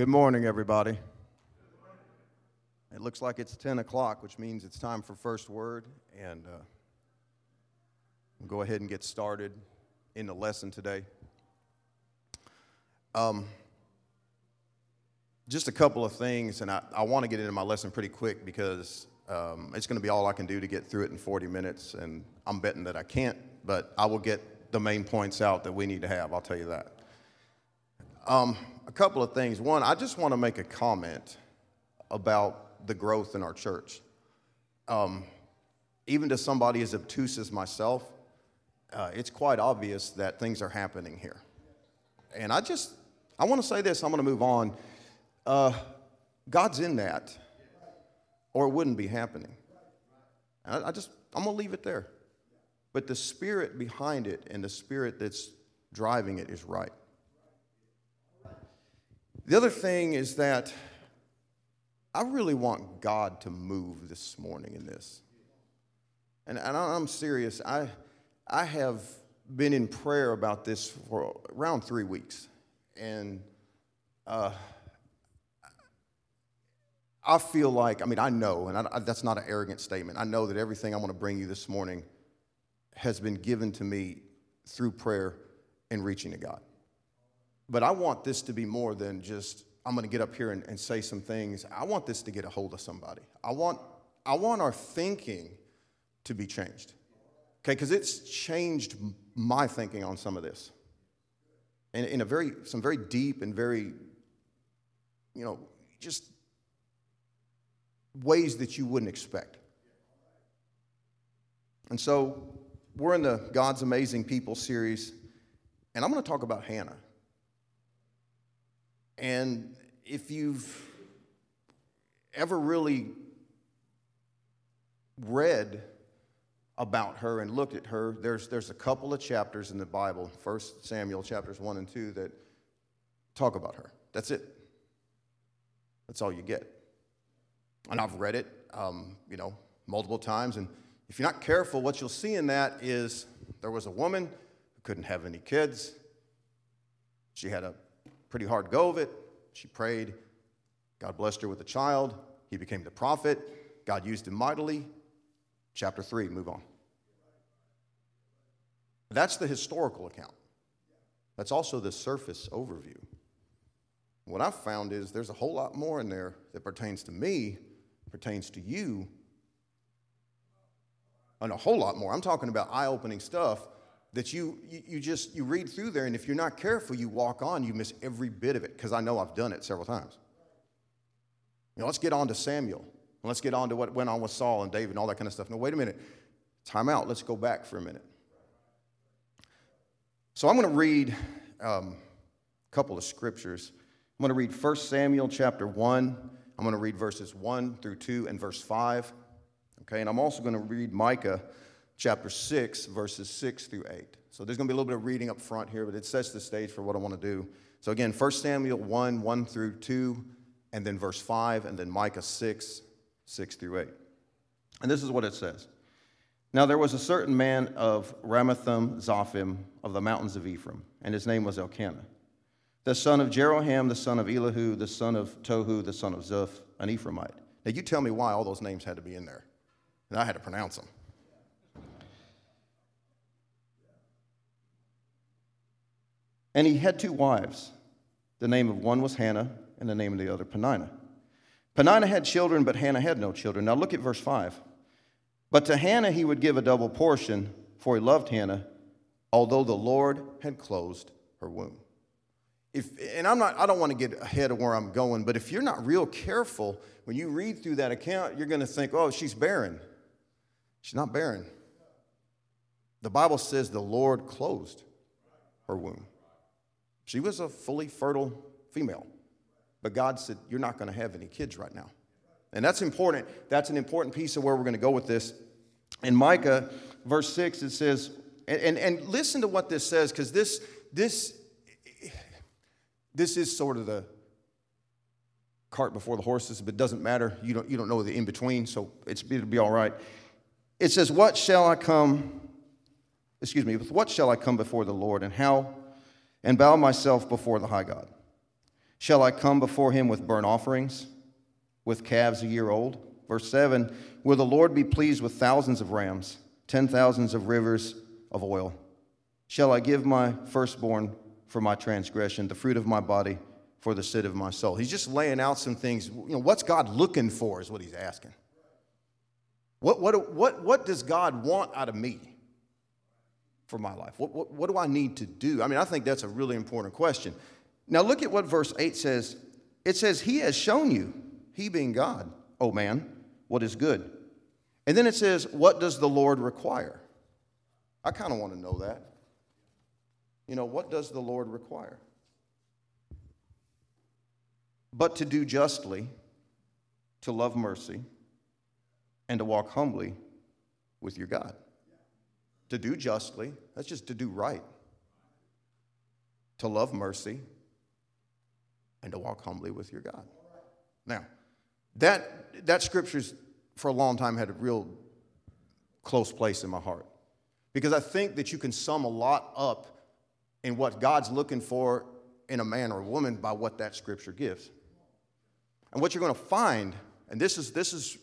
Good morning, everybody. It looks like it's 10 o'clock, which means it's time for first word. And uh, we'll go ahead and get started in the lesson today. Um, just a couple of things, and I, I want to get into my lesson pretty quick because um, it's going to be all I can do to get through it in 40 minutes, and I'm betting that I can't, but I will get the main points out that we need to have, I'll tell you that. Um, a couple of things. One, I just want to make a comment about the growth in our church. Um, even to somebody as obtuse as myself, uh, it's quite obvious that things are happening here. And I just, I want to say this, I'm going to move on. Uh, God's in that, or it wouldn't be happening. I, I just, I'm going to leave it there. But the spirit behind it and the spirit that's driving it is right. The other thing is that I really want God to move this morning in this. And, and I'm serious. I, I have been in prayer about this for around three weeks. And uh, I feel like, I mean, I know, and I, that's not an arrogant statement. I know that everything I want to bring you this morning has been given to me through prayer and reaching to God. But I want this to be more than just, I'm going to get up here and, and say some things. I want this to get a hold of somebody. I want, I want our thinking to be changed. Okay, because it's changed my thinking on some of this. And in a very, some very deep and very, you know, just ways that you wouldn't expect. And so we're in the God's Amazing People series, and I'm going to talk about Hannah. And if you've ever really read about her and looked at her, there's, there's a couple of chapters in the Bible, 1 Samuel chapters 1 and 2, that talk about her. That's it. That's all you get. And I've read it, um, you know, multiple times. And if you're not careful, what you'll see in that is there was a woman who couldn't have any kids. She had a pretty hard go of it. She prayed. God blessed her with a child. He became the prophet. God used him mightily. Chapter 3, move on. That's the historical account. That's also the surface overview. What I've found is there's a whole lot more in there that pertains to me, pertains to you, and a whole lot more. I'm talking about eye opening stuff that you, you, just you read through there and if you're not careful you walk on you miss every bit of it because i know i've done it several times. You know, let's get on to samuel. Let's get on to what went on with saul and david and all that kind of stuff. No wait a minute. Time out. Let's go back for a minute. So i'm going to read um, a couple of scriptures. I'm going to read 1 samuel chapter 1 i'm going to read verses 1 through 2 and verse 5 okay? And i'm also going to read micah chapter 6, verses 6 through 8. So there's going to be a little bit of reading up front here, but it sets the stage for what I want to do. So again, 1 Samuel 1, 1 through 2, and then verse 5, and then Micah 6, 6 through 8. And this is what it says. Now there was a certain man of Ramathaim Zophim of the mountains of Ephraim, and his name was Elkanah, the son of Jeroham, the son of Elihu, the son of Tohu, the son of Zuph, an Ephraimite. Now you tell me why all those names had to be in there, and I had to pronounce them. And he had two wives. The name of one was Hannah, and the name of the other Peninnah. Peninnah had children, but Hannah had no children. Now look at verse 5. But to Hannah he would give a double portion, for he loved Hannah, although the Lord had closed her womb. If, and I'm not, I don't want to get ahead of where I'm going, but if you're not real careful, when you read through that account, you're going to think, oh, she's barren. She's not barren. The Bible says the Lord closed her womb. She was a fully fertile female. But God said, You're not going to have any kids right now. And that's important. That's an important piece of where we're going to go with this. In Micah, verse 6, it says, and, and, and listen to what this says, because this, this, this is sort of the cart before the horses, but it doesn't matter. You don't, you don't know the in between, so it's, it'll be all right. It says, What shall I come, excuse me, with what shall I come before the Lord, and how and bow myself before the high God. Shall I come before him with burnt offerings, with calves a year old? Verse 7 Will the Lord be pleased with thousands of rams, ten thousands of rivers of oil? Shall I give my firstborn for my transgression, the fruit of my body for the sin of my soul? He's just laying out some things. You know, what's God looking for is what he's asking. What, what, what, what does God want out of me for my life? What, what, what do I need to do? I mean, I think that's a really important question. Now, look at what verse 8 says. It says, He has shown you, He being God, oh man, what is good. And then it says, What does the Lord require? I kind of want to know that. You know, what does the Lord require? But to do justly, to love mercy, and to walk humbly with your God. To do justly, that's just to do right. To love mercy, and to walk humbly with your God. Now, that, that scripture's for a long time had a real close place in my heart because I think that you can sum a lot up in what God's looking for in a man or a woman by what that scripture gives. And what you're going to find, and this is, this is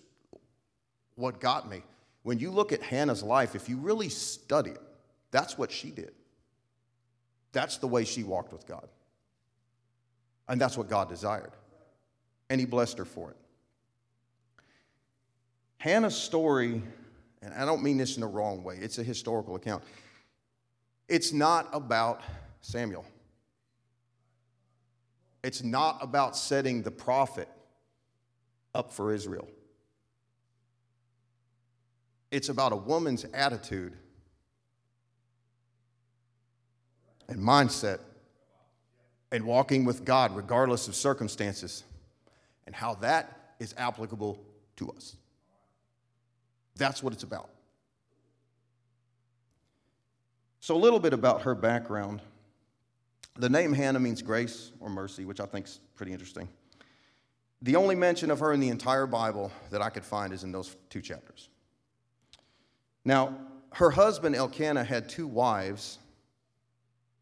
what got me, when you look at Hannah's life, if you really study it, that's what she did. That's the way she walked with God. And that's what God desired. And He blessed her for it. Hannah's story, and I don't mean this in the wrong way, it's a historical account. It's not about Samuel. It's not about setting the prophet up for Israel. It's about a woman's attitude and mindset and walking with God regardless of circumstances and how that is applicable to us. That's what it's about. So, a little bit about her background. The name Hannah means grace or mercy, which I think is pretty interesting. The only mention of her in the entire Bible that I could find is in those two chapters. Now, her husband Elkanah had two wives,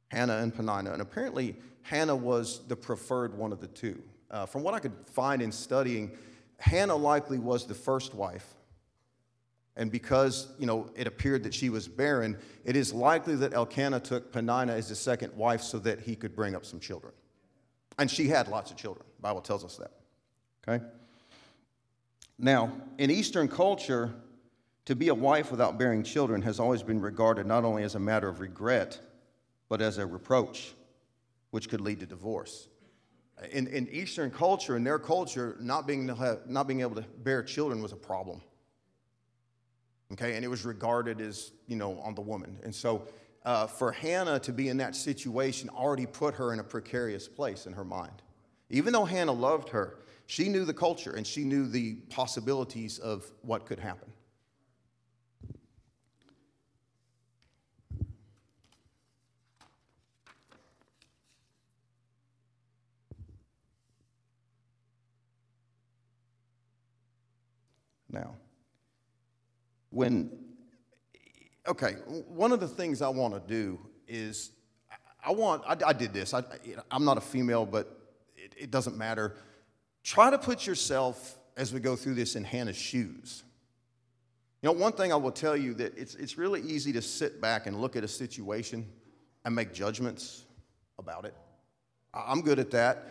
Hannah and Peninnah, and apparently Hannah was the preferred one of the two. Uh, from what I could find in studying, Hannah likely was the first wife. And because, you know, it appeared that she was barren, it is likely that Elkanah took Peninnah as his second wife so that he could bring up some children. And she had lots of children. The Bible tells us that. Okay? Now, in Eastern culture, to be a wife without bearing children has always been regarded not only as a matter of regret, but as a reproach, which could lead to divorce. In, in Eastern culture, in their culture, not being, have, not being able to bear children was a problem. Okay, and it was regarded as, you know, on the woman. And so uh, for Hannah to be in that situation already put her in a precarious place in her mind. Even though Hannah loved her, she knew the culture and she knew the possibilities of what could happen. Now, when, okay, one of the things I want to do is I want, I, I did this. I, I'm not a female, but it, it doesn't matter. Try to put yourself, as we go through this, in Hannah's shoes. You know, one thing I will tell you that it's, it's really easy to sit back and look at a situation and make judgments about it. I'm good at that.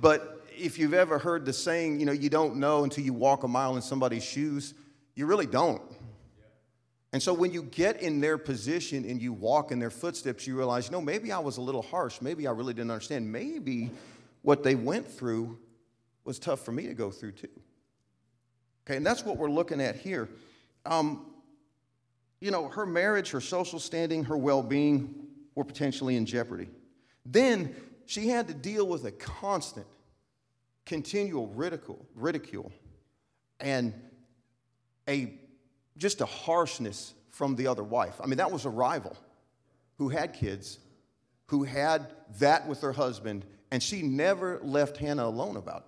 But if you've ever heard the saying, you know, you don't know until you walk a mile in somebody's shoes, you really don't. And so when you get in their position and you walk in their footsteps, you realize, you know, maybe I was a little harsh. Maybe I really didn't understand. Maybe what they went through was tough for me to go through too. Okay, and that's what we're looking at here. Um, you know, her marriage, her social standing, her well being were potentially in jeopardy. Then she had to deal with a constant, continual ridicule, ridicule and a just a harshness from the other wife. I mean, that was a rival who had kids, who had that with her husband, and she never left Hannah alone about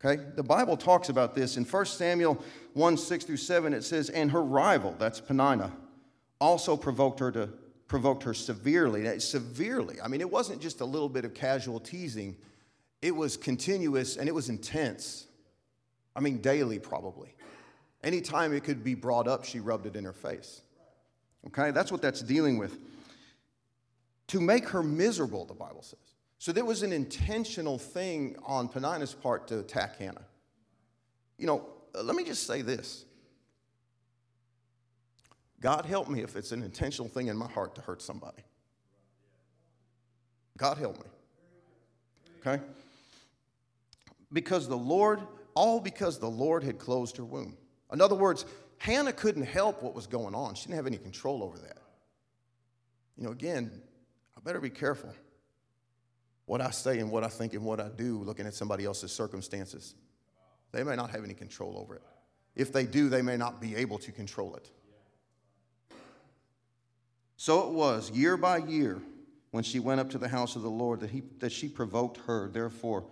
it. Okay? The Bible talks about this. In 1 Samuel 1 6 through 7, it says, And her rival, that's Peninnah, also provoked her to provoked her severely. Severely. I mean, it wasn't just a little bit of casual teasing, it was continuous and it was intense. I mean, daily, probably. Anytime it could be brought up, she rubbed it in her face. Okay, that's what that's dealing with. To make her miserable, the Bible says. So there was an intentional thing on Peninnah's part to attack Hannah. You know, let me just say this God help me if it's an intentional thing in my heart to hurt somebody. God help me. Okay? Because the Lord, all because the Lord had closed her womb. In other words, Hannah couldn't help what was going on. She didn't have any control over that. You know, again, I better be careful what I say and what I think and what I do looking at somebody else's circumstances. They may not have any control over it. If they do, they may not be able to control it. So it was year by year when she went up to the house of the Lord that, he, that she provoked her. Therefore,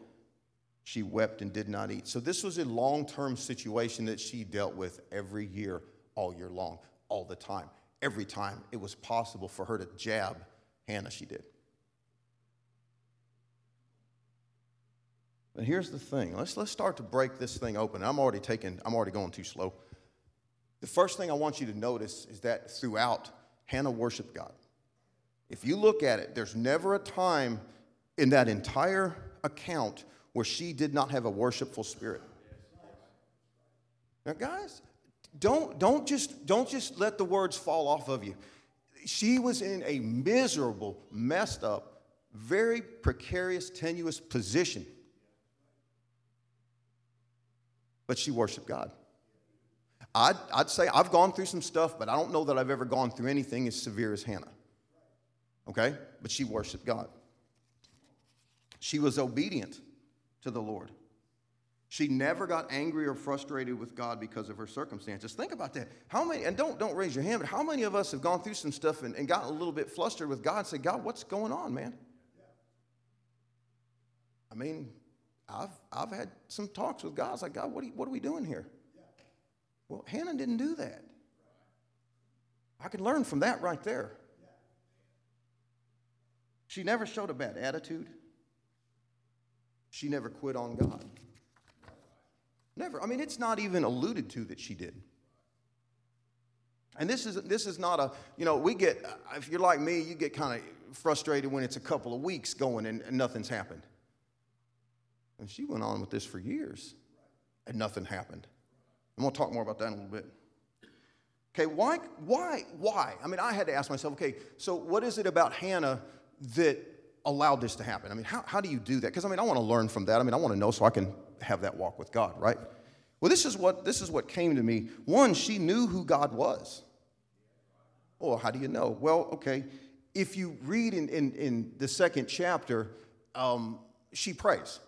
she wept and did not eat. So this was a long term situation that she dealt with every year, all year long, all the time. Every time it was possible for her to jab Hannah, she did. But here's the thing. Let's, let's start to break this thing open. I'm already taking, I'm already going too slow. The first thing I want you to notice is that throughout, Hannah worshiped God. If you look at it, there's never a time in that entire account where she did not have a worshipful spirit. Now, guys, don't, don't, just, don't just let the words fall off of you. She was in a miserable, messed up, very precarious, tenuous position. but she worshiped God. I'd, I'd say I've gone through some stuff, but I don't know that I've ever gone through anything as severe as Hannah. Okay? But she worshiped God. She was obedient to the Lord. She never got angry or frustrated with God because of her circumstances. Think about that. How many, and don't, don't raise your hand, but how many of us have gone through some stuff and, and gotten a little bit flustered with God and said, God, what's going on, man? I mean, I've, I've had some talks with God. I was like, God, what are, you, what are we doing here? Well, Hannah didn't do that. I can learn from that right there. She never showed a bad attitude. She never quit on God. Never. I mean, it's not even alluded to that she did. And this is this is not a you know we get if you're like me you get kind of frustrated when it's a couple of weeks going and, and nothing's happened. And she went on with this for years, and nothing happened. I'm going to talk more about that in a little bit. Okay, why, why, why? I mean, I had to ask myself, okay, so what is it about Hannah that allowed this to happen? I mean, how, how do you do that? Because I mean, I want to learn from that. I mean, I want to know so I can have that walk with God, right? Well, this is what this is what came to me. One, she knew who God was. Oh, how do you know? Well, okay, if you read in, in, in the second chapter, um, she prays.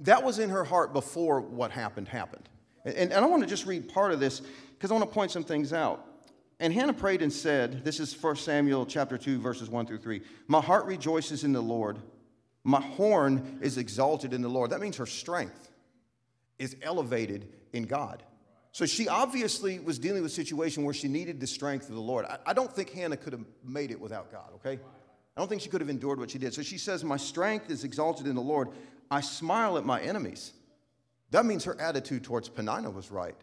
That was in her heart before what happened happened. And, and I want to just read part of this because I want to point some things out. And Hannah prayed and said, This is 1 Samuel chapter 2, verses 1 through 3. My heart rejoices in the Lord. My horn is exalted in the Lord. That means her strength is elevated in God. So she obviously was dealing with a situation where she needed the strength of the Lord. I, I don't think Hannah could have made it without God, okay? I don't think she could have endured what she did. So she says, My strength is exalted in the Lord. I smile at my enemies. That means her attitude towards Peninnah was right.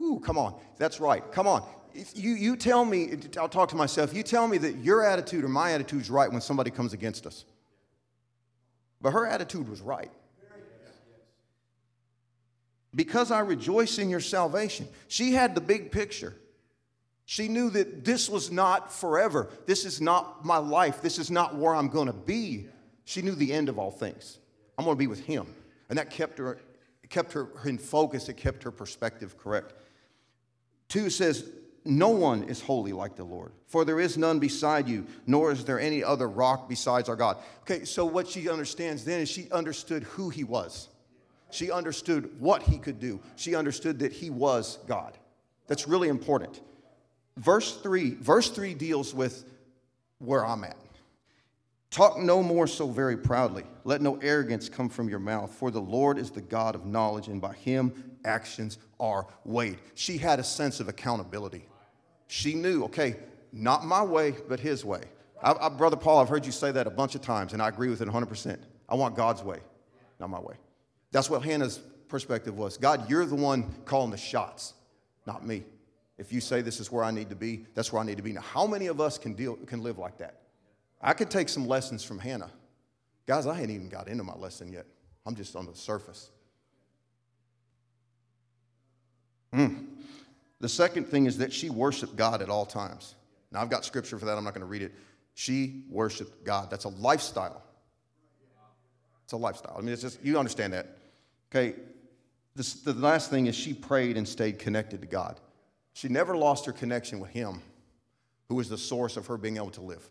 Ooh, come on. That's right. Come on. If you, you tell me, I'll talk to myself, you tell me that your attitude or my attitude is right when somebody comes against us. But her attitude was right. Because I rejoice in your salvation. She had the big picture. She knew that this was not forever. This is not my life. This is not where I'm going to be. She knew the end of all things. I'm going to be with him. And that kept her, kept her in focus, it kept her perspective correct. Two says, No one is holy like the Lord, for there is none beside you, nor is there any other rock besides our God. Okay, so what she understands then is she understood who he was. She understood what he could do. She understood that he was God. That's really important. Verse 3, verse 3 deals with where I'm at. Talk no more so very proudly. Let no arrogance come from your mouth, for the Lord is the God of knowledge, and by him actions are weighed. She had a sense of accountability. She knew, okay, Not my way, but his way. I, I, Brother Paul, I've heard you say that a bunch of times, and I agree with it 100%. I want God's way, not my way. That's what Hannah's perspective was. God, you're the one calling the shots, not me. If you say this is where I need to be, that's where I need to be. Now, how many of us can, deal, can live like that? I could take some lessons from Hannah. Guys, I ain't even got into my lesson yet. I'm just on the surface. Mm. The second thing is that she worshiped God at all times. Now, I've got scripture for that. I'm not going to read it. She worshiped God. That's a lifestyle. It's a lifestyle. I mean, it's just, you understand that. Okay. This, the last thing is she prayed and stayed connected to God. She never lost her connection with Him, who was the source of her being able to live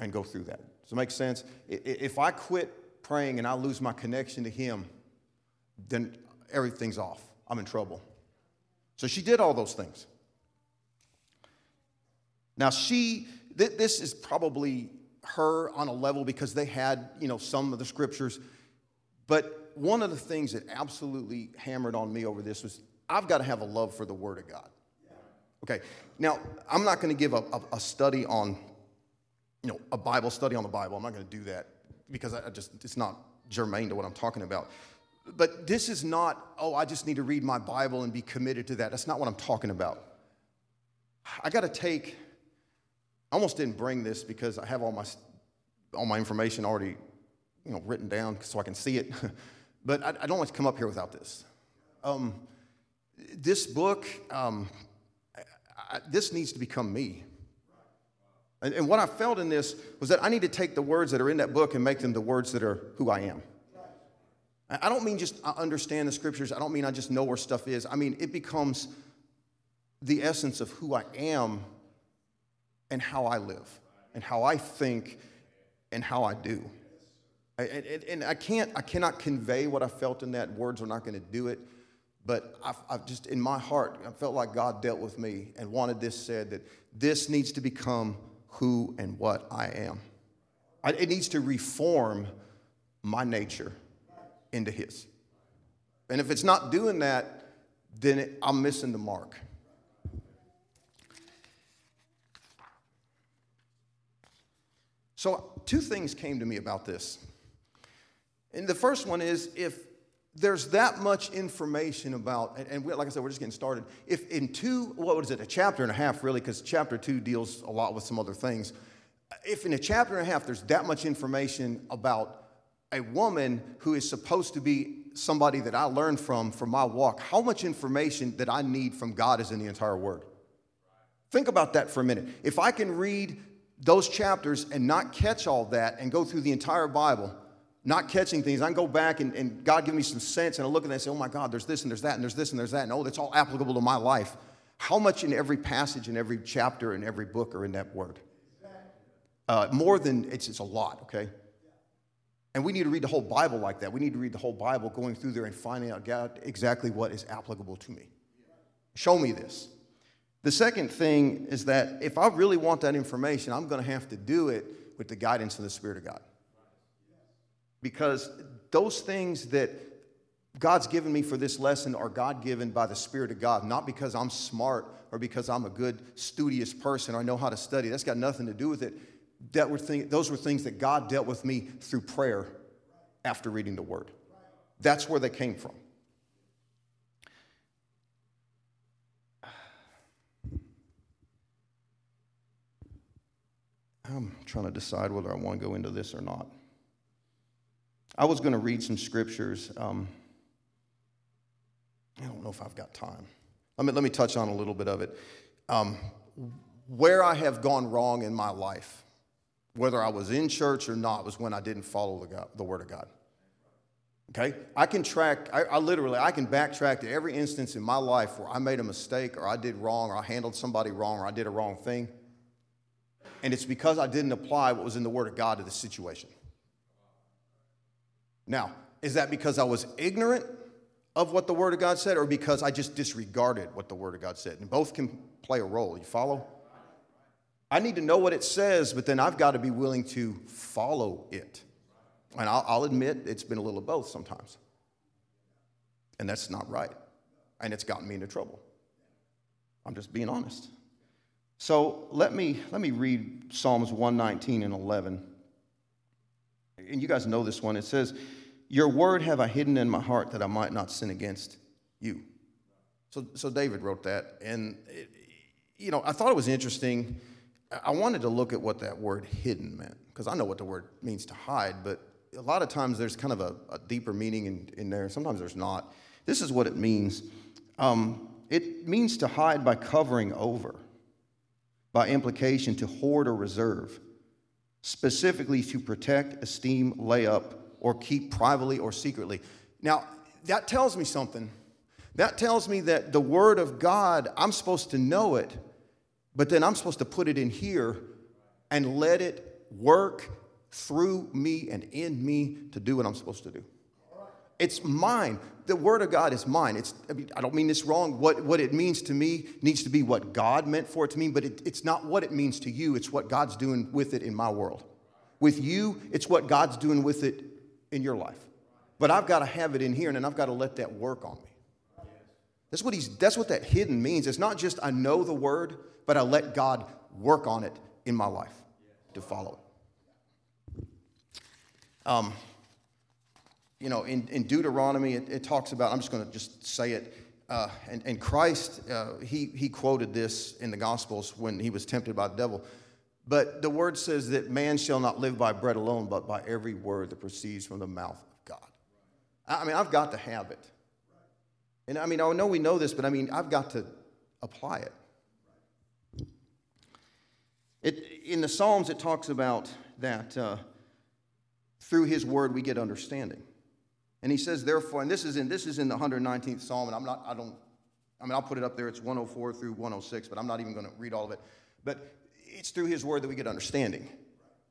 and go through that. Does it make sense? If I quit praying and I lose my connection to Him, then everything's off. I'm in trouble. So she did all those things. Now, she, th- this is probably her on a level because they had, you know, some of the scriptures. But one of the things that absolutely hammered on me over this was I've got to have a love for the Word of God. Okay, now I'm not going to give a, a, a, study on, you know, a Bible study on the Bible. I'm not going to do that because I just, it's not germane to what I'm talking about. But this is not, oh, I just need to read my Bible and be committed to that. That's not what I'm talking about. I got to take, I almost didn't bring this because I have all my, all my information already, you know, written down so I can see it. but I, I, don't want to come up here without this. Um, this book, um, I, I, this needs to become me. And, and what I felt in this was that I need to take the words that are in that book and make them the words that are who I am. I don't mean just I understand the scriptures. I don't mean I just know where stuff is. I mean, it becomes the essence of who I am and how I live and how I think and how I do. and I can't, I cannot convey what I felt in that. Words are not going to do it. But I've, I've, just, in my heart, I felt like God dealt with me and wanted this said that this needs to become who and what I am. I, it needs to reform my nature into His. And if it's not doing that, then I'm missing the mark. So, two things came to me about this. And the first one is if there's that much information about, and, we, like I said, we're just getting started. If in two, what is it, a chapter and a half, really, because chapter two deals a lot with some other things. If in a chapter and a half there's that much information about a woman who is supposed to be somebody that I learned from for my walk, how much information that I need from God is in the entire Word? Think about that for a minute. If I can read those chapters and not catch all that and go through the entire Bible, not catching things, I can go back and, and God give me some sense and I look at that and say, oh my God, there's this and there's that and there's this and there's that. And oh, that's all applicable to my life. How much in every passage in every chapter in every book are in that word? Uh, more than, it's, it's a lot, okay? And we need to read the whole Bible like that. We need to read the whole Bible going through there and finding out God, exactly what is applicable to me. Show me this. The second thing is that if I really want that information, I'm going to have to do it with the guidance of the Spirit of God. Because those things that God's given me for this lesson are God given by the Spirit of God, not because I'm smart or because I'm a good, studious person or I know how to study. That's got nothing to do with it that were thing, those were things that God dealt with me through prayer after reading the Word. That's where they came from. I'm trying to decide whether I want to go into this or not. I was going to read some scriptures. Um, I don't know if I've got time. Let me, let me touch on a little bit of it. Um, where I have gone wrong in my life whether I was in church or not, was when I didn't follow the, God, the Word of God. Okay? I can track, I, I, literally, I can backtrack to every instance in my life where I made a mistake or I did wrong or I handled somebody wrong or I did a wrong thing. And it's because I didn't apply what was in the Word of God to the situation. Now, is that because I was ignorant of what the Word of God said or because I just disregarded what the Word of God said? And both can play a role. You follow? I need to know what it says, but then I've got to be willing to follow it. And I'll, I'll, admit it's been a little of both sometimes. And that's not right. And it's gotten me into trouble. I'm just being honest. So let me, let me read Psalms 119 and 11. And you guys know this one. It says, Your word have I hidden in my heart that I might not sin against you. So, so David wrote that. And, it, you know, I thought it was interesting. I wanted to look at what that word hidden meant, because I know what the word means to hide, but a lot of times there's kind of a, a deeper meaning in, in there. Sometimes there's not. This is what it means um, it means to hide by covering over, by implication, to hoard or reserve, specifically to protect, esteem, lay up, or keep privately or secretly. Now, that tells me something. That tells me that the Word of God, I'm supposed to know it, but then I'm supposed to put it in here and let it work through me and in me to do what I'm supposed to do. It's mine. The Word of God is mine. It's, I, mean, I don't mean this wrong. What, what it means to me needs to be what God meant for it to mean, but it, it's not what it means to you. It's what God's doing with it in my world. With you, it's what God's doing with it in your life. But I've got to have it in here, and then I've got to let that work on me. That's what, he's, that's what that hidden means. It's not just I know the Word, but I let God work on it in my life to follow it. Um, you know, in, in Deuteronomy, it, it, talks about, I'm just going to just say it. Uh, and, and Christ, uh, he, he quoted this in the Gospels when he was tempted by the devil. But the word says that man shall not live by bread alone, but by every word that proceeds from the mouth of God. I mean, I've got to have it. And I mean, I know we know this, but I mean, I've got to apply it. It in the Psalms, it talks about that uh, through his word we get understanding. And he says, therefore, and this is in this is in the 119th Psalm, and I'm not, I don't, I mean, I'll put it up there. It's 104 through 106, but I'm not even going to read all of it. But it's through his word that we get understanding.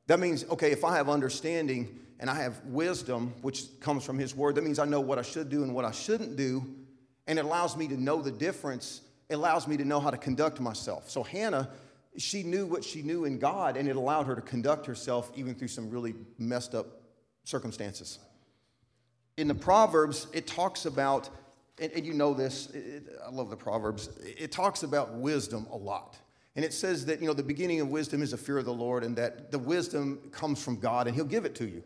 That means, okay, if I have understanding and I have wisdom, which comes from his word, that means I know what I should do and what I shouldn't do. And it allows me to know the difference. It allows me to know how to conduct myself. So Hannah, she knew what she knew in God, and it allowed her to conduct herself even through some really messed up circumstances in the Proverbs, it talks about, and, and you know this, it, I love the Proverbs, it talks about wisdom a lot. And it says that, you know, the beginning of wisdom is a fear of the Lord, and that the wisdom comes from God, and He'll give it to you.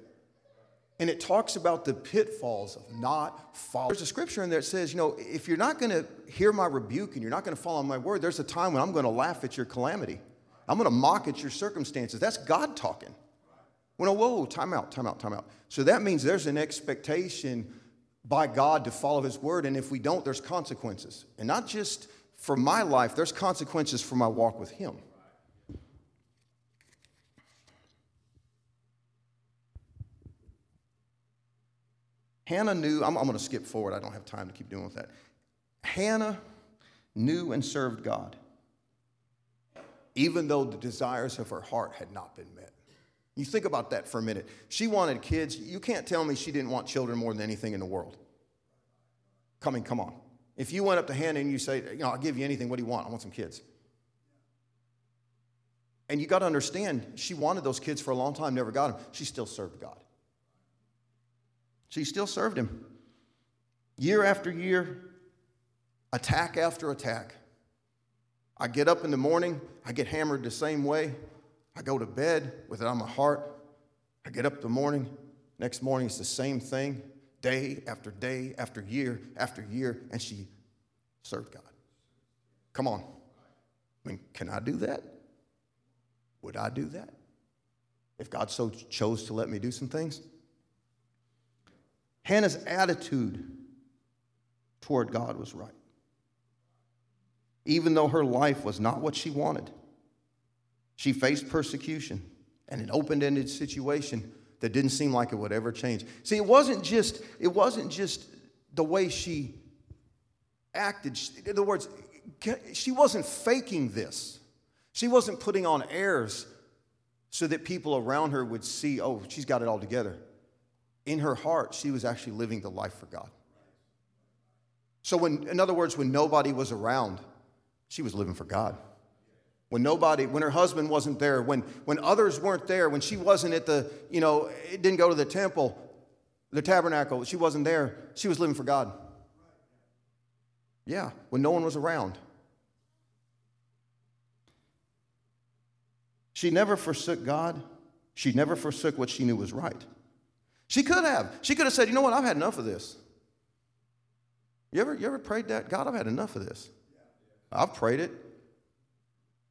And it talks about the pitfalls of not following. There's a scripture in there that says, you know, if you're not going to hear my rebuke and you're not going to follow my word, there's a time when I'm going to laugh at your calamity. I'm going to mock at your circumstances. That's God talking. Well, no, oh, whoa, time out, time out, time out. So that means there's an expectation by God to follow His word, and if we don't, there's consequences. And not just for my life, there's consequences for my walk with Him. Hannah knew, I'm, I'm going to skip forward, I don't have time to keep doing with that. Hannah knew and served God, even though the desires of her heart had not been met. You think about that for a minute. She wanted kids. You can't tell me she didn't want children more than anything in the world. Coming, come on. If you went up to Hannah and you say, you know, I'll give you anything, what do you want? I want some kids. And you got to understand, she wanted those kids for a long time, never got them. She still served God. She still served him. Year after year, attack after attack. I get up in the morning, I get hammered the same way. I go to bed with it on my heart. I get up the morning. Next morning, it's the same thing, day after day after year after year, and she served God. Come on. I mean, can I do that? Would I do that? If God so chose to let me do some things? Hannah's attitude toward God was right. Even though her life was not what she wanted. She faced persecution and an open-ended situation that didn't seem like it would ever change. See, it wasn't just it wasn't just the way she acted. In other words, she wasn't faking this. She wasn't putting on airs so that people around her would see, oh, she's got it all together. In her heart, she was actually living the life for God. So when in other words, when nobody was around, she was living for God when nobody when her husband wasn't there when when others weren't there when she wasn't at the you know it didn't go to the temple the tabernacle she wasn't there she was living for god yeah when no one was around She never forsook God. She never forsook what she knew was right. She could have. She could have said, you know what, I've had enough of this. You ever, you ever prayed that? God, I've had enough of this. I've prayed it.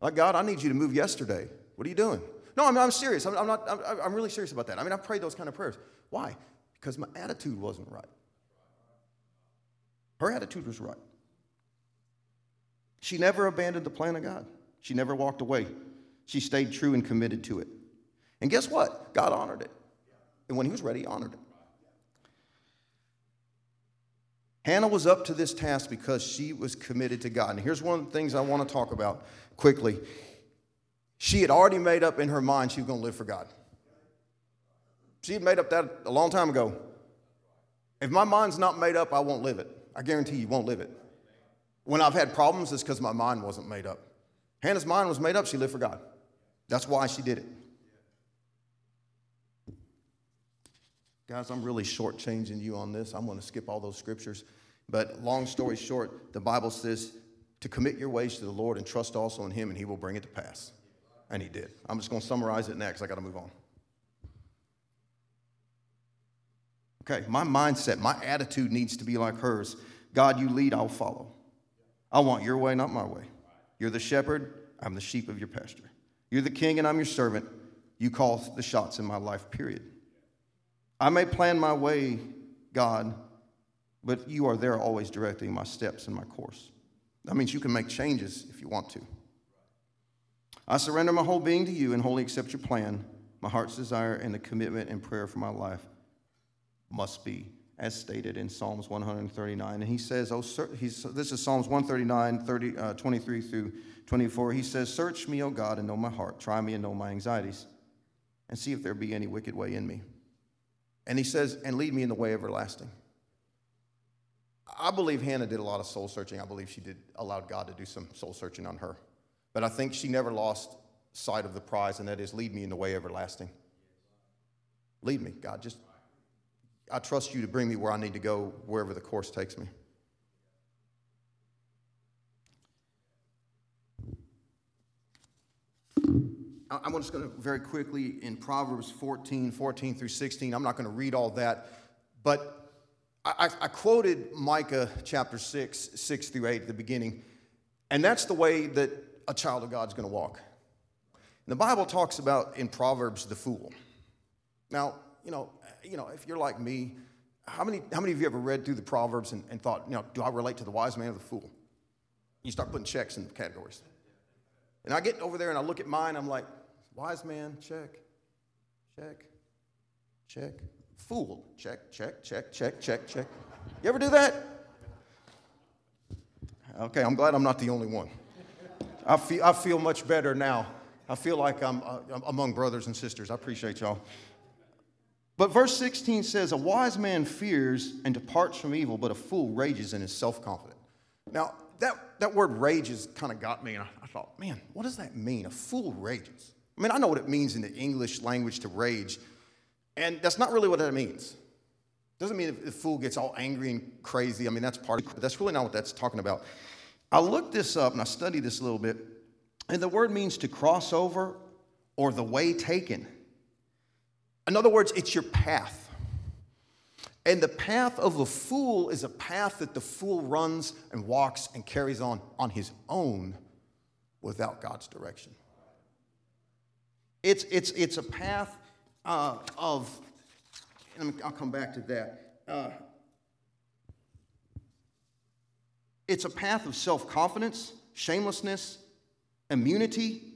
Like, God, I need you to move yesterday. What are you doing? No, I'm, I'm serious. I'm, I'm not, I'm, I'm really serious about that. I mean, I've prayed those kind of prayers. Why? Because my attitude wasn't right. Her attitude was right. She never abandoned the plan of God. She never walked away. She stayed true and committed to it. And guess what? God honored it. And when he was ready, he honored him. Hannah was up to this task because she was committed to God. And here's one of the things I want to talk about quickly. She had already made up in her mind she was going to live for God. She had made up that a long time ago. If my mind's not made up, I won't live it. I guarantee you won't live it. When I've had problems, it's because my mind wasn't made up. Hannah's mind was made up. She lived for God. That's why she did it. Guys, I'm really shortchanging you on this. I'm going to skip all those scriptures. But long story short, the Bible says to commit your ways to the Lord and trust also in Him, and He will bring it to pass. And He did. I'm just going to summarize it next. I got to move on. Okay, my mindset, my attitude needs to be like hers. God, you lead, I'll follow. I want your way, not my way. You're the shepherd, I'm the sheep of your pasture. You're the king, and I'm your servant. You call the shots in my life, period. I may plan my way, God, but you are there always directing my steps and my course. That means you can make changes if you want to. I surrender my whole being to you and wholly accept your plan. My heart's desire and the commitment and prayer for my life must be, as stated in Psalms 139. And he says, oh, he's, this is Psalms 139, 30, uh, 23 through 24. He says, Search me, O God, and know my heart. Try me and know my anxieties, and see if there be any wicked way in me and he says, and lead me in the way everlasting. I believe Hannah did a lot of soul searching. I believe she did allowed God to do some soul searching on her. But I think she never lost sight of the prize, and that is lead me in the way everlasting. Lead me, God. Just I trust you to bring me where I need to go, wherever the course takes me. I'm just going to very quickly in Proverbs 14, 14 through 16. I'm not going to read all that, but I, I, quoted Micah chapter 6, 6 through 8 at the beginning, and that's the way that a child of God's going to walk. And the Bible talks about in Proverbs the fool. Now, you know, you know, if you're like me, how many, how many of you ever read through the Proverbs and, and thought, you know, do I relate to the wise man or the fool? You start putting checks in the categories. And I get over there and I look at mine, I'm like, Wise man, check. Check. Check. Fool, check, check, check, check, check, check. You ever do that? Okay, I'm glad I'm not the only one. I feel, I feel much better now. I feel like I'm, uh, among brothers and sisters. I appreciate y'all. But verse 16 says, A wise man fears and departs from evil, but a fool rages and is self confident. Now, that, that word rages kind of got me, and I, I thought, man, what does that mean? A fool rages. I mean, I know what it means in the English language to rage, and that's not really what that means. Doesn't mean if the fool gets all angry and crazy. I mean, that's part of it. That's really not what that's talking about. I looked this up and I studied this a little bit, and the word means to cross over or the way taken. In other words, it's your path. And the path of a fool is a path that the fool runs and walks and carries on on his own without God's direction. It's, it's, it's a path uh, of, I'll come back to that. Uh, it's a path of self confidence, shamelessness, immunity,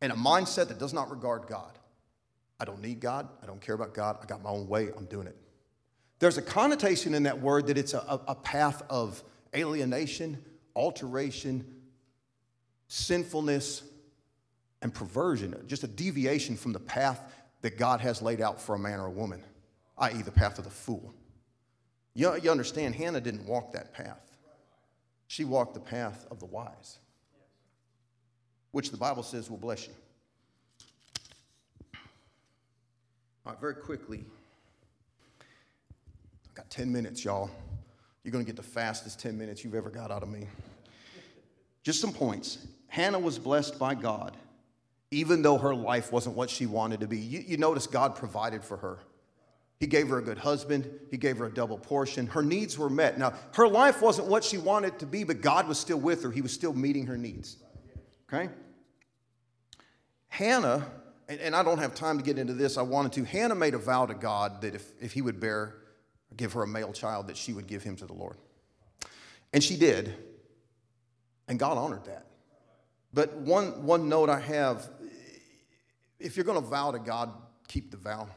and a mindset that does not regard God. I don't need God. I don't care about God. I got my own way. I'm doing it. There's a connotation in that word that it's a, a path of alienation, alteration, sinfulness, and perversion, just a deviation from the path that God has laid out for a man or a woman, i.e., the path of the fool. You, you understand, Hannah didn't walk that path. She walked the path of the wise, which the Bible says will bless you. All right, very quickly. I've got 10 minutes, y'all. You're going to get the fastest 10 minutes you've ever got out of me. Just some points. Hannah was blessed by God even though her life wasn't what she wanted to be. You, you notice God provided for her. He gave her a good husband. He gave her a double portion. Her needs were met. Now, her life wasn't what she wanted to be, but God was still with her. He was still meeting her needs. Okay? Hannah, and, and I don't have time to get into this, I wanted to. Hannah made a vow to God that if, if he would bear, give her a male child, that she would give him to the Lord. And she did. And God honored that. But one, one note I have if you're going to vow to God, keep the vow.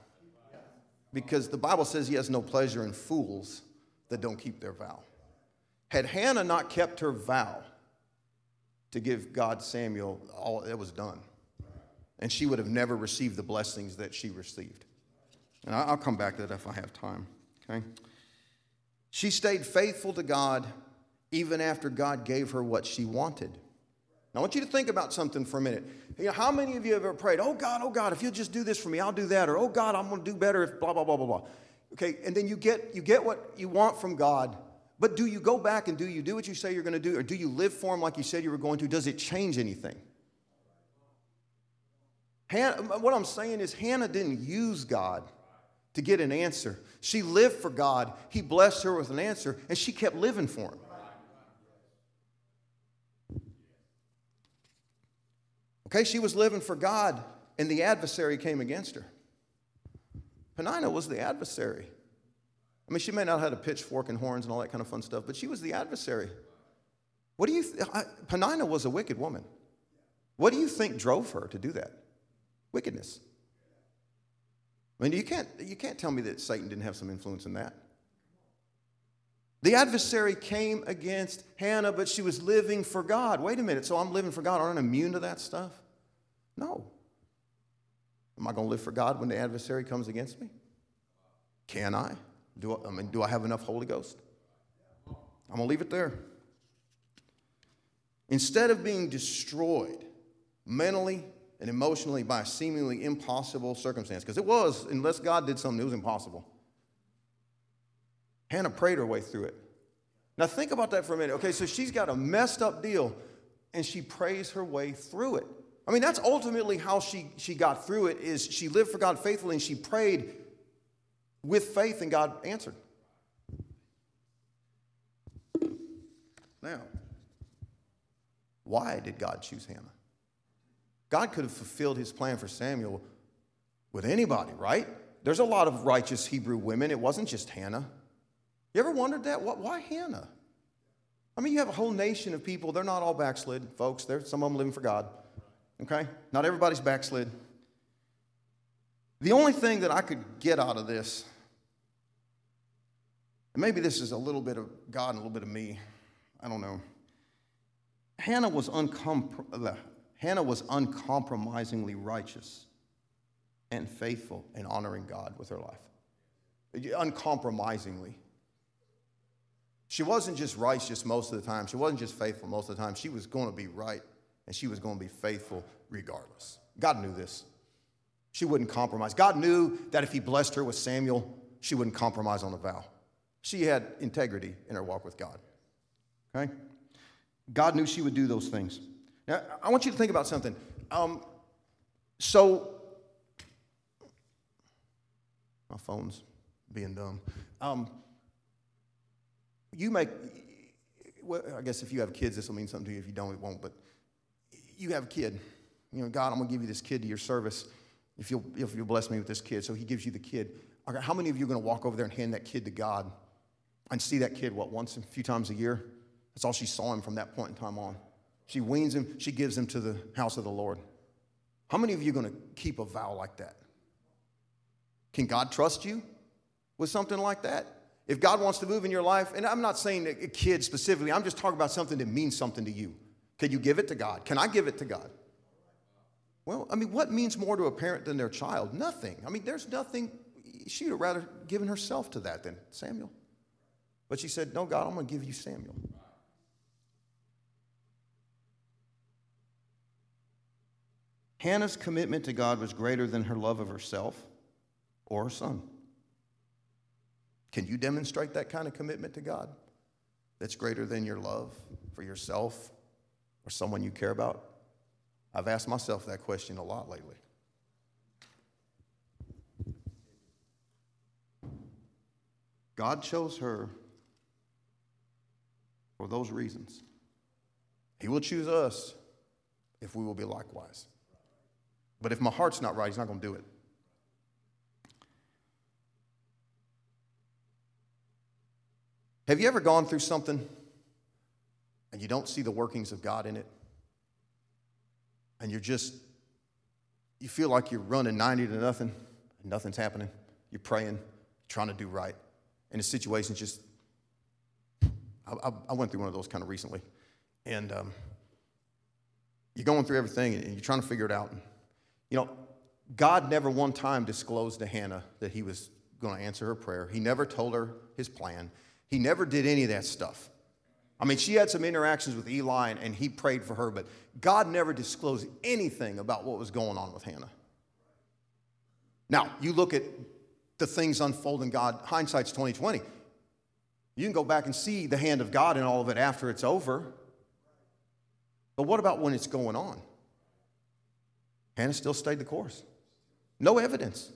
Because the Bible says he has no pleasure in fools that don't keep their vow. Had Hannah not kept her vow to give God Samuel, all it was done. And she would have never received the blessings that she received. And I'll come back to that if I have time. Okay? She stayed faithful to God even after God gave her what she wanted. Now, I want you to think about something for a minute. You know, how many of you have ever prayed, oh God, oh God, if you'll just do this for me, I'll do that, or oh God, I'm going to do better if blah, blah, blah, blah, blah. Okay, and then you get, you get what you want from God, but do you go back and do you do what you say you're going to do, or do you live for Him like you said you were going to? Does it change anything? Hannah, uh, what I'm saying is, Hannah didn't use God to get an answer. She lived for God. He blessed her with an answer, and she kept living for Him. Okay, she was living for God, and the adversary came against her. Peninnah was the adversary. I mean, she may not have had a pitchfork and horns and all that kind of fun stuff, but she was the adversary. What do you? Th- Peninnah was a wicked woman. What do you think drove her to do that? Wickedness. I mean, you can't, you can't tell me that Satan didn't have some influence in that. The adversary came against Hannah, but she was living for God. Wait a minute, so I'm living for God. Aren't I immune to that stuff? No. Am I going to live for God when the adversary comes against me? Can I? Do I, I mean, do I have enough Holy Ghost? I'm going to leave it there. Instead of being destroyed mentally and emotionally by a seemingly impossible circumstance, because it was, unless God did something, it was impossible. Hannah prayed her way through it. Now, think about that for a minute. Okay, so she's got a messed up deal, and she prays her way through it. I mean, that's ultimately how she, she got through it is she lived for God faithfully and she prayed with faith and God answered. Now, why did God choose Hannah? God could have fulfilled his plan for Samuel with anybody, right? There's a lot of righteous Hebrew women. It wasn't just Hannah. You ever wondered that? Why Hannah? I mean, you have a whole nation of people. They're not all backslid, folks. There's some of them living for God. Okay? Not everybody's backslid. The only thing that I could get out of this, and maybe this is a little bit of God and a little bit of me, I don't know. Hannah was, uncompr- uh, Hannah was uncompromisingly righteous and faithful in honoring God with her life. Uncompromisingly. She wasn't just righteous most of the time. She wasn't just faithful most of the time. She was going to be right and she was going to be faithful regardless. God knew this. She wouldn't compromise. God knew that if He blessed her with Samuel, she wouldn't compromise on the vow. She had integrity in her walk with God. Okay? God knew she would do those things. Now, I want you to think about something. Um, so, my phone's being dumb. Um, you make, well, I guess if you have kids, this will mean something to you. If you don't, it won't. But you have a kid. You know, God, I'm going to give you this kid to your service if you'll, if you'll bless me with this kid. So he gives you the kid. Okay, how many of you are going to walk over there and hand that kid to God and see that kid, what, once, a few times a year? That's all she saw him from that point in time on. She weans him, she gives him to the house of the Lord. How many of you are going to keep a vow like that? Can God trust you with something like that? If God wants to move in your life, and I'm not saying a kid specifically, I'm just talking about something that means something to you. Can you give it to God? Can I give it to God? Well, I mean, what means more to a parent than their child? Nothing. I mean, there's nothing. She'd have rather given herself to that than Samuel. But she said, No, God, I'm going to give you Samuel. Hannah's commitment to God was greater than her love of herself or her son. Can you demonstrate that kind of commitment to God that's greater than your love for yourself or someone you care about? I've asked myself that question a lot lately. God chose her for those reasons. He will choose us if we will be likewise. But if my heart's not right, He's not going to do it. Have you ever gone through something and you don't see the workings of God in it? And you're just, you feel like you're running 90 to nothing, nothing's happening. You're praying, trying to do right. And the situation's just, I, I, went through one of those kind of recently. And um, you're going through everything and you're trying to figure it out. You know, God never one time disclosed to Hannah that he was going to answer her prayer. He never told her his plan. He never did any of that stuff. I mean, she had some interactions with Eli and he prayed for her, but God never disclosed anything about what was going on with Hannah. Now, you look at the things unfolding God, hindsight's 2020. You can go back and see the hand of God in all of it after it's over. But what about when it's going on? Hannah still stayed the course. No evidence.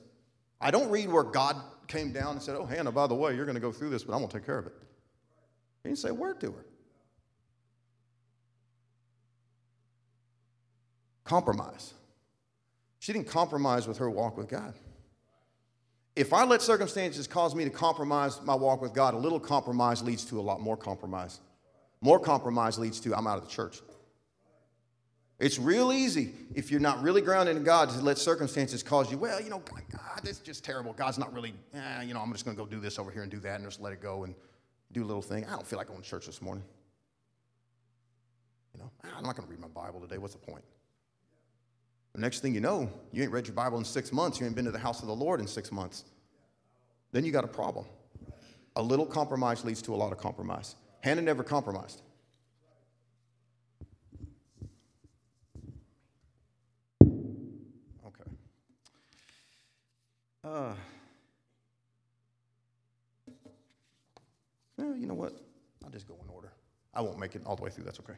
I don't read where God came down and said, Oh, Hannah, by the way, you're going to go through this, but I'm going to take care of it. He didn't say a word to her. Compromise. She didn't compromise with her walk with God. If I let circumstances cause me to compromise my walk with God, a little compromise leads to a lot more compromise. More compromise leads to I'm out of the church. It's real easy if you're not really grounded in God to let circumstances cause you, well, you know, God, this is just terrible. God's not really, eh, you know, I'm just going to go do this over here and do that and just let it go and do a little thing. I don't feel like going to church this morning. You know, I'm not going to read my Bible today. What's the point? The next thing you know, you ain't read your Bible in six months. You ain't been to the house of the Lord in six months. Then you got a problem. A little compromise leads to a lot of compromise. Hannah never compromised. Okay. Uh, well, you know what? I'll just go in order. I won't make it all the way through. That's okay.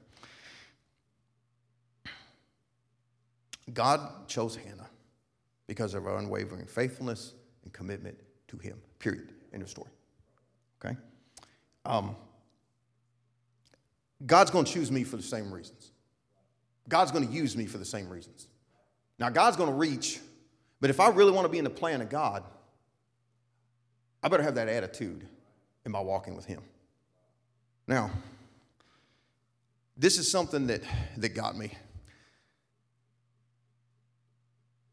God chose Hannah because of her unwavering faithfulness and commitment to Him, period. End of story. Okay? Um, God's going to choose me for the same reasons. God's going to use me for the same reasons. Now, God's going to reach, but if I really want to be in the plan of God, I better have that attitude in my walking with Him. Now, this is something that, that got me.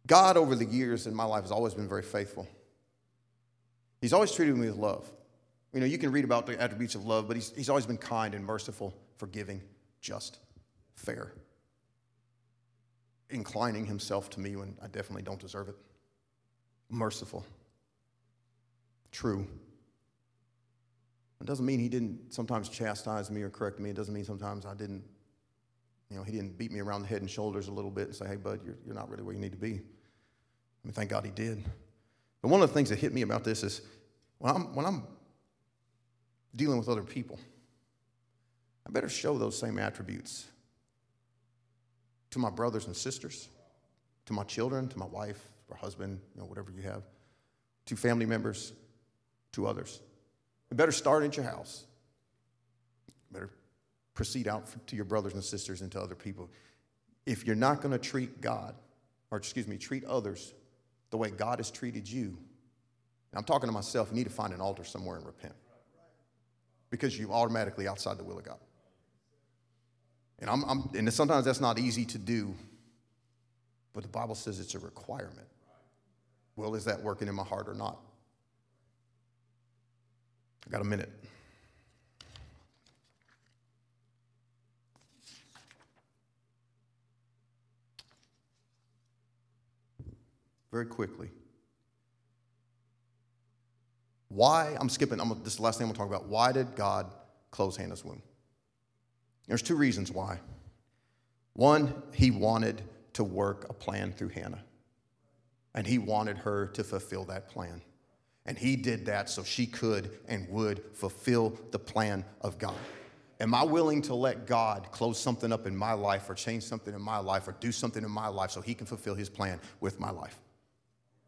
God, over the years in my life, has always been very faithful. He's always treated me with love. You know, you can read about the attributes of love, but he's, he's always been kind and merciful, forgiving, just, fair, inclining himself to me when I definitely don't deserve it, merciful, true. It doesn't mean he didn't sometimes chastise me or correct me. It doesn't mean sometimes I didn't, you know, he didn't beat me around the head and shoulders a little bit and say, hey, bud, you're, you're not really where you need to be. I mean, thank God he did. But one of the things that hit me about this is when I'm, when I'm dealing with other people, I better show those same attributes to my brothers and sisters, to my children, to my wife, or husband, you know, whatever you have, to family members, to others. You better start at your house. You better proceed out to your brothers and sisters and to other people. If you're not going to treat God, or excuse me, treat others the way God has treated you, and I'm talking to myself, you need to find an altar somewhere and repent. Because you're automatically outside the will of God. And, I'm, I'm, and sometimes that's not easy to do, but the Bible says it's a requirement. Well, is that working in my heart or not? I got a minute. Very quickly. Why, I'm skipping, I'm, this is the last thing I'm to talk about. Why did God close Hannah's womb? There's two reasons why. One, he wanted to work a plan through Hannah, and he wanted her to fulfill that plan. And he did that so she could and would fulfill the plan of God. Am I willing to let God close something up in my life or change something in my life or do something in my life so he can fulfill his plan with my life?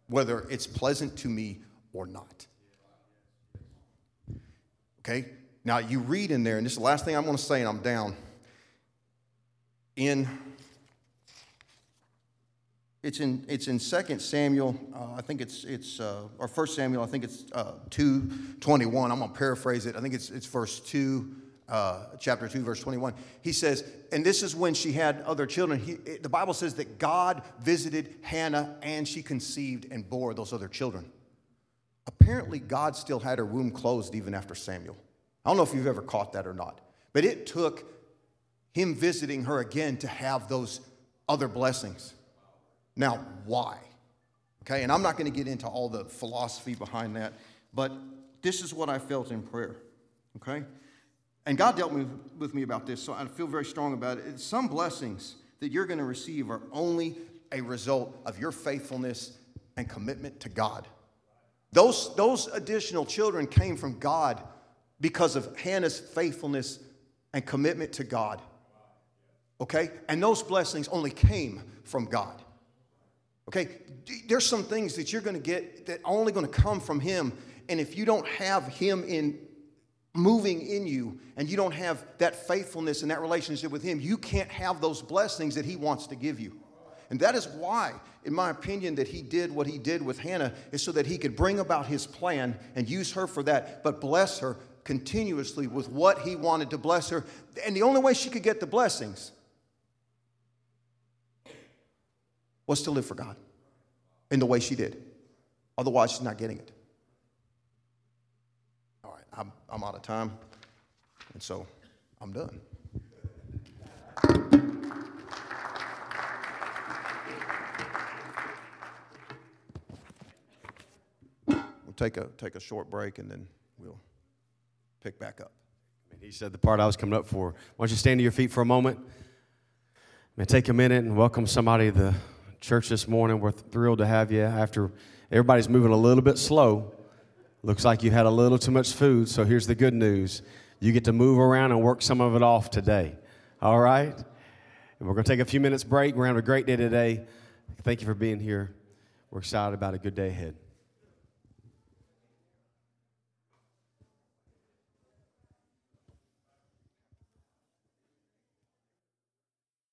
Whether it's pleasant to me or not. Okay? Now you read in there, and this is the last thing I'm going to say, and I'm down. In it's in it's in Second Samuel. Uh, I think it's it's uh, or First Samuel. I think it's uh, two twenty one. I'm gonna paraphrase it. I think it's it's verse two, uh, chapter two, verse twenty one. He says, and this is when she had other children. He, it, the Bible says that God visited Hannah, and she conceived and bore those other children. Apparently, God still had her womb closed even after Samuel. I don't know if you've ever caught that or not, but it took him visiting her again to have those other blessings. Now, why? Okay, and I'm not going to get into all the philosophy behind that, but this is what I felt in prayer. Okay? And God dealt with, with me about this, so I feel very strong about it. Some blessings that you're going to receive are only a result of your faithfulness and commitment to God. Those, those additional children came from God because of Hannah's faithfulness and commitment to God. Okay? And those blessings only came from God. Okay? There's some things that you're going to get that only going to come from Him. And if you don't have Him in moving in you and you don't have that faithfulness and that relationship with Him, you can't have those blessings that He wants to give you. And that is why, in my opinion, that he did what he did with Hannah, is so that he could bring about his plan and use her for that, but bless her continuously with what he wanted to bless her. And the only way she could get the blessings was to live for God in the way she did. Otherwise, she's not getting it. I'm, out of time, and so I'm done. We'll take a, take a short break and then we'll pick back up. He said the part I was coming up for. Why don't you stand to your feet for a moment? May take a minute and welcome somebody to the church this morning. We're thrilled to have you after everybody's moving a little bit slow. Looks like you had a little too much food, so here's the good news. You get to move around and work some of it off today. All right? And we're going to take a few minutes break. We're have a great day today. Thank you for being here. We're excited about a good day ahead.